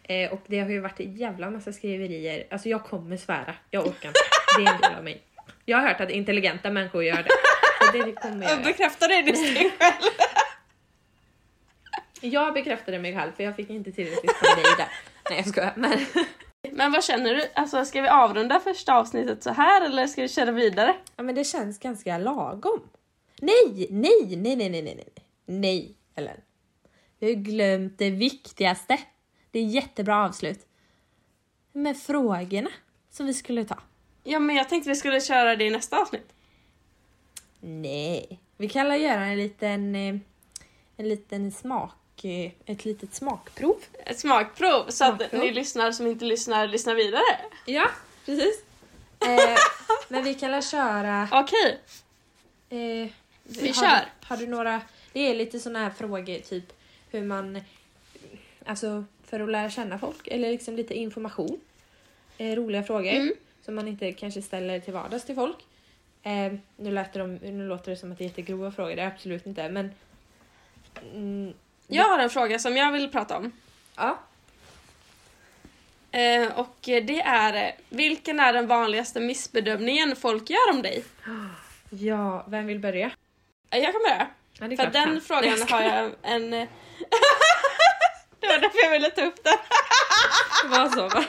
Eh, och det har ju varit en jävla massa skriverier. Alltså jag kommer svära, jag orkar inte. Det är en del av mig. Jag har hört att intelligenta människor gör det. Så det kommer jag. Bekräftar det dig själv? Jag bekräftade mig själv för jag fick inte tillräckligt på dig där. Nej jag skojar. Men Men vad känner du? Alltså, ska vi avrunda första avsnittet så här eller ska vi köra vidare? Ja men det känns ganska lagom. Nej, nej, nej, nej, nej, nej, nej. Nej, Ellen. Vi har glömt det viktigaste. Det är jättebra avslut. Med frågorna som vi skulle ta. Ja men jag tänkte vi skulle köra det i nästa avsnitt. Nej, Vi kan alla göra en liten, eh, en liten smak, eh, ett litet smakprov. Ett smakprov så att Smakprov. ni lyssnar som inte lyssnar, lyssnar vidare. Ja, precis. Eh, men vi kan väl köra... Okej, Eh, Vi har kör. Har du några... Det är lite såna här frågor, typ hur man... Alltså för att lära känna folk, eller liksom lite information. Eh, roliga frågor Mm. som man inte kanske ställer till vardags till folk. Eh, nu, låter de, nu låter det som att det är jättegrova frågor, det är absolut inte, men... Mm, jag har en fråga som jag vill prata om. ja. Eh, och det är, eh, vilken är den vanligaste missbedömningen folk gör om dig? ja, vem vill börja? Eh, Jag kan börja. Ja, det är För klart den kan. frågan har jag en... eh, [laughs] det var därför jag ville ta upp den. Det var så va?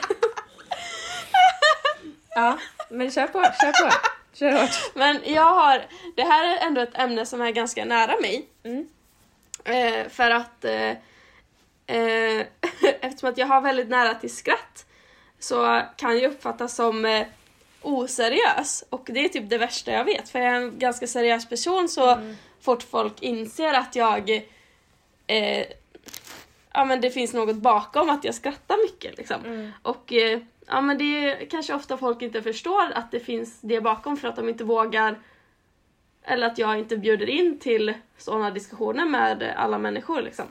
ja, men kör på, kör på. Kör hårt. Men jag har, det här är ändå ett ämne som är ganska nära mig. Mm. Eh, för att eh, eh, [laughs] eftersom att jag har väldigt nära till skratt så kan jag uppfattas som eh, oseriös och det är typ det värsta jag vet för jag är en ganska seriös person så Mm. fort folk inser att jag eh, ja men det finns något bakom att jag skrattar mycket liksom. Mm. Och eh, ja men det är kanske ofta folk inte förstår att det finns det bakom för att de inte vågar eller att jag inte bjuder in till sådana diskussioner med alla människor liksom.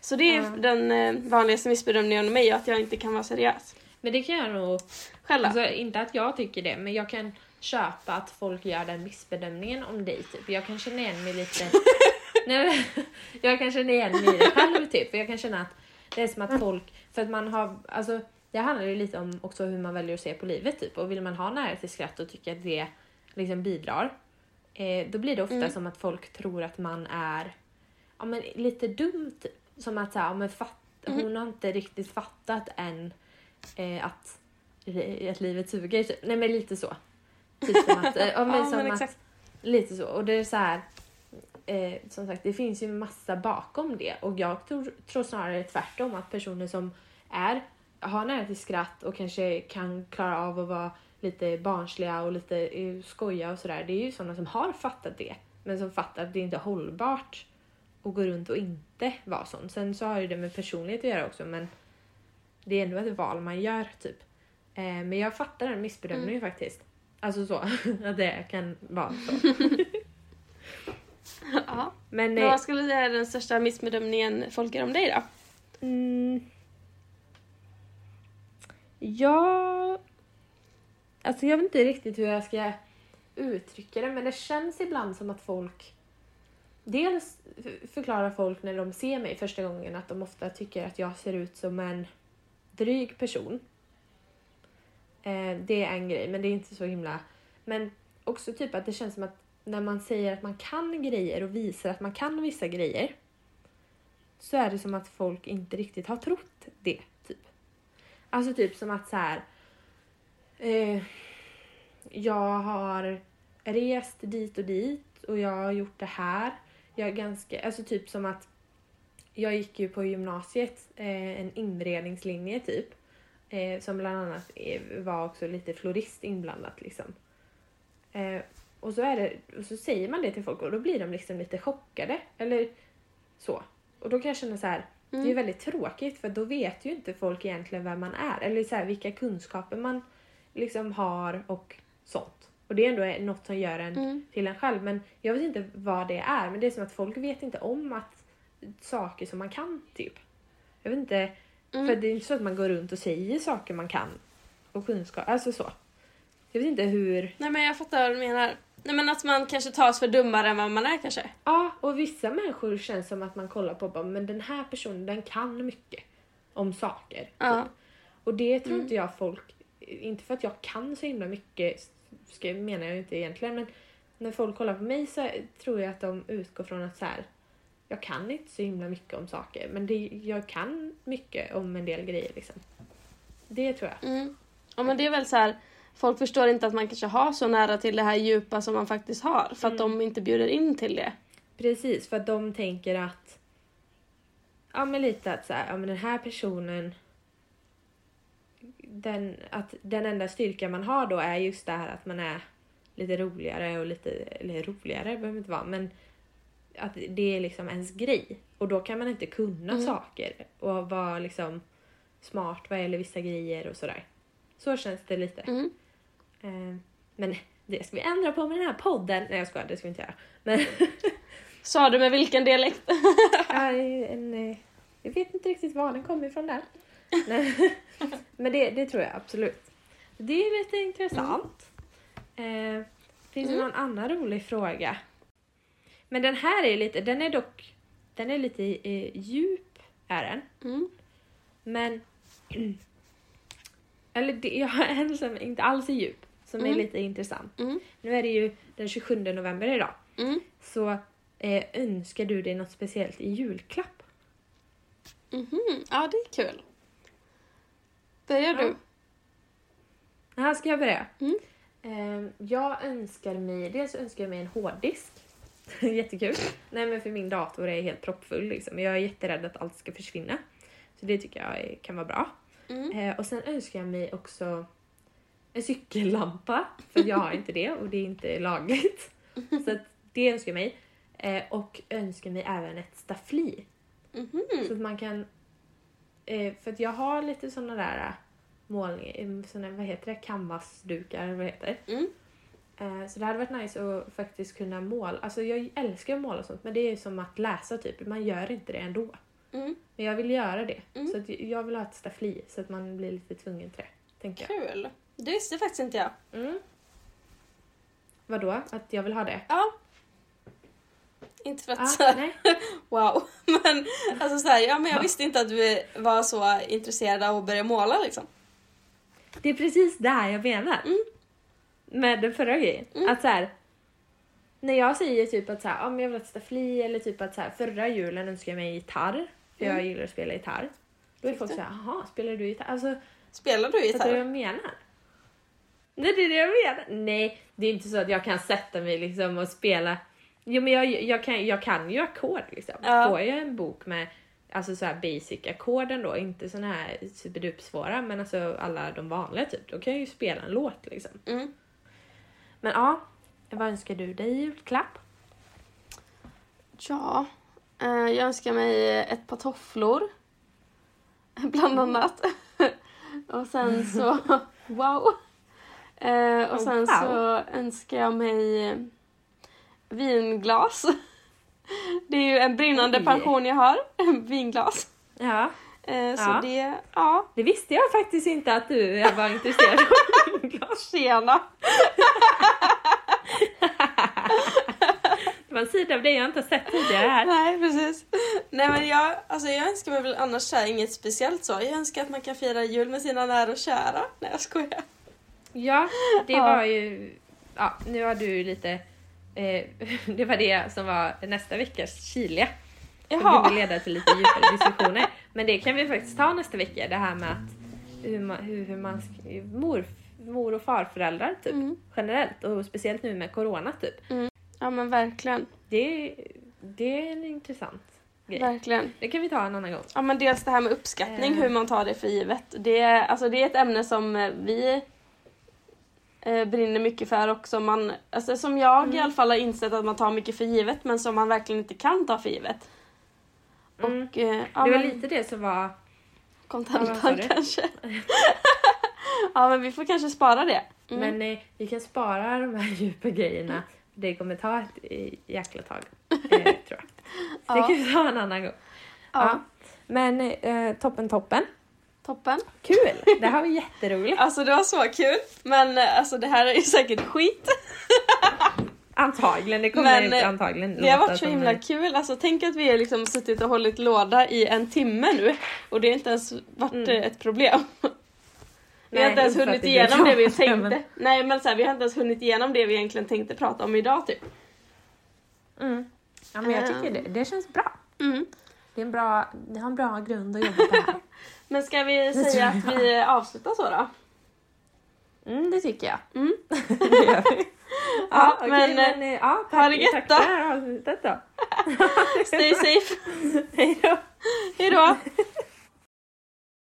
Så det är Ja. den eh, vanligaste missbedömningen av mig, att jag inte kan vara seriös. Men det kan jag nog... Själv Alltså, inte att jag tycker det, men jag kan köpa att folk gör den missbedömningen om dig. Typ. Jag kan känna igen mig lite... [laughs] Nej, jag kan känna igen mig i det själv. Typ. För jag kan känna att det är som att folk... För att man har... Alltså, det handlar ju lite om också hur man väljer att se på livet. Typ. Och vill man ha nära till skratt och tycka att det liksom bidrar, eh, då blir det ofta Mm. som att folk tror att man är ja, men lite dum. Typ. Som att så här, ja, men fatt, Mm. hon har inte riktigt fattat än eh, att, att livet suger. Typ. Nej men lite så. Typ som att, eh, [laughs] ja, men Ja, som men att exakt. Lite så. Och det är så här. Eh, som sagt, det finns ju massa bakom det. Och jag tror, tror snarare tvärtom. Att personer som är, har nära till skratt och kanske kan klara av att vara lite barnsliga och lite eh, skoja och sådär. Det är ju sådana som har fattat det. Men som fattar att det inte är hållbart att gå runt och inte vara sån. Sen så har ju det med personlighet att göra också. Men det är ändå ett val man gör typ. Eh, men jag fattar den missbedömningen faktiskt. Alltså så, [laughs] att det kan vara så. [laughs] Ja. Men, Men eh, vad skulle du säga är den största missbedömningen folk gör om dig då? Mm. Ja... Alltså jag vet inte riktigt hur jag ska uttrycka det men det känns ibland som att folk... Dels förklarar folk när de ser mig första gången att de ofta tycker att jag ser ut som en dryg person. Eh, det är en grej men det är inte så himla... Men också typ att det känns som att när man säger att man kan grejer och visar att man kan vissa grejer så är det som att folk inte riktigt har trott det. Typ. Alltså typ som att så här. Eh, jag har rest dit och dit och jag har gjort det här. Jag är ganska, alltså typ som att jag gick ju på gymnasiet eh, en inredningslinje typ. Eh, som bland annat var också lite florist inblandat liksom. Eh, och så, är det, och så säger man det till folk och då blir de liksom lite chockade. Eller så. Och då kan jag känna så här, det är Mm. väldigt tråkigt för då vet ju inte folk egentligen vem man är. Eller så här, vilka kunskaper man liksom har och sånt. Och det är ändå något som gör en Mm. till en själv. Men jag vet inte vad det är. Men det är som att folk vet inte om att saker som man kan typ. Jag vet inte. Mm. För det är inte så att man går runt och säger saker man kan. Och kunskap, alltså så. Jag vet inte hur... Nej men jag fattar vad du menar. Nej men att man kanske tas för dummare än vad man är kanske. Ja, och vissa människor känns som att man kollar på och bara, men den här personen den kan mycket om saker. Ja. Typ. Och det tror Mm. inte jag folk, inte för att jag kan så himla mycket, ska, menar jag inte egentligen, men när folk kollar på mig så tror jag att de utgår från att så här, jag kan inte så himla mycket om saker, men det, jag kan mycket om en del grejer liksom. Det tror jag. Mm. Ja men det är väl så här. Folk förstår inte att man kanske har så nära till det här djupa som man faktiskt har för att Mm. de inte bjuder in till det. Precis, för att de tänker att... Ja, men lite att så här, ja men den här personen... Den, att den enda styrka man har då är just det här att man är lite roligare och lite... Eller roligare behöver inte vara, men att det är liksom ens grej. Och då kan man inte kunna Mm. saker och vara liksom smart vad gäller vissa grejer och sådär. Så känns det lite. Mm. Eh, men det ska vi ändra på med den här podden. Nej jag skojar, det ska vi inte göra. Men [laughs] Sa du med vilken dialekt? en, eh, jag vet inte riktigt var den kommer ifrån där. [laughs] Men det, det tror jag absolut. Det är lite intressant. Eh, finns det Mm. någon annan rolig fråga? Men den här är lite, den är dock, den är lite eh, djup är den. Mm. Men, [clears throat] eller det, jag har en som inte alls är djup, som är Mm. lite intressant. Mm. Nu är det ju den 27 november idag. Mm. Så eh, önskar du dig något speciellt i julklapp? Mhm. Ja, det är kul. Börjar Ja. du? Här ska jag börja. Mm. Eh, jag önskar mig, dels önskar jag mig en hårddisk. [laughs] Jättekul. Nej men för min dator är helt proppfull liksom. Jag är jätterädd att allt ska försvinna. Så det tycker jag är- kan vara bra. Mm. Eh, och sen önskar jag mig också en cykellampa. För jag har inte det och det är inte lagligt. [laughs] Så det önskar jag mig. Eh, och önskar mig även ett staffli. Mhm. Så att man kan... Eh, för att jag har lite såna där målningar, såna, vad heter det, canvasdukar, vad heter? Mm. Eh, så det hade varit nice att faktiskt kunna måla. Alltså jag älskar att måla och sånt men det är som att läsa typ, man gör inte det ändå. Mm. Men jag vill göra det. Mm. Så jag vill ha ett staffli så att man blir lite tvungen till det. Tänker. Kul. Det visste faktiskt inte jag. Mm. Vadå? Att jag vill ha det? Ja. Inte för att Ah, så här, nej. [laughs] wow. [laughs] Men alltså så här, ja men jag visste inte att du var så intresserad av att börja måla liksom. Det är precis det här jag menar. Mm. Med den förra grejen. Mm. Att så här, när jag säger typ att så här, om jag vill ett staffli eller typ att så här, förra julen önskade jag mig gitarr. För Mm. jag gillar att spela gitarr. Då är Fick folk såhär, jaha spelar du gitarr? Alltså, Spelar du fattar du vad gitarr? jag menar? Nej det är det jag menar. Nej, det är inte så att jag kan sätta mig liksom och spela. Jo men jag, jag, kan, jag kan ju ackord liksom. Ja. Får jag en bok med alltså så här basic ackorden då, inte såna här superdupsvåra men alltså alla de vanliga typ, då kan jag ju spela en låt liksom. Mm. Men ja, vad önskar du dig i julklapp? Ja, eh, jag önskar mig ett par tofflor. [laughs] Bland annat. [laughs] och sen så, [laughs] wow. Eh, och Oh, sen wow. så önskar jag mig vinglas. [laughs] Det är ju en brinnande Oj. passion jag har, [laughs] vinglas. Ja, Eh, så Ja. det, ja, det visste jag faktiskt inte att du var intresserad av glas. [laughs] tjena. Det var en sida av dig jag inte har sett tidigare här. Nej, precis. Nej men jag, alltså jag önskar mig väl annars här inget speciellt så. Jag önskar att man kan fira jul med sina nära och kära. Nej jag skojar. Ja, det Ja. var ju... Ja, nu har du lite... Eh, [laughs] det var det som var nästa veckas Chilia. Det Jaha. kommer leda till lite djupare diskussioner. Men det kan vi faktiskt ta nästa vecka. Det här med att hur man, hur, hur man mor, mor och farföräldrar typ. Mm. Generellt och speciellt nu med corona typ. Ja men verkligen. Det, det är en intressant grej. Verkligen. Det kan vi ta en annan gång. Ja men dels det här med uppskattning, Eh. hur man tar det för givet. Det, är- alltså, det är ett ämne som eh, vi eh, brinner mycket för och som man, alltså, som jag Mm. i alla fall har insett att man tar mycket för givet men som man verkligen inte kan ta för givet. Mm. Och, eh, ja, det var men- lite det som var... Kontentan Ja, kanske. [laughs] ja men vi får kanske spara det. Mm. Men eh, vi kan spara de här [laughs] djupa grejerna. Det kommer ta ett eh, jäkla tag. Eh, tror jag. [laughs] Så det Ja. kan vi ta en annan gång. ja, Ja. Men eh, toppen toppen. Toppen. Kul! Det här var jätteroligt. Alltså det var så kul men eh, alltså det här är ju säkert skit. [laughs] Antagligen, det kommer Men, inte eh, antagligen Det har varit så himla kul. Alltså, tänk att vi har liksom suttit och hållit låda i en timme nu och det har inte ens varit Mm. eh, ett problem. [laughs] Vi har inte ens hunnit det igenom det vi tänkte. men- Nej men så här, vi har inte ens hunnit igenom det vi egentligen tänkte prata om idag typ. Mm. Ja, men jag tycker det, det känns bra. Mm. Det är en bra, det har en bra grund att jobba på här. [laughs] Men ska vi säga att vi avslutar så då? Mm, det tycker jag. Mm. [laughs] det gör vi. [laughs] Ja, Ja, okej, men, men, ja, tack, ha det gött tack då. för det här avsnittet då. [laughs] Stay safe. Hej då. Hejdå!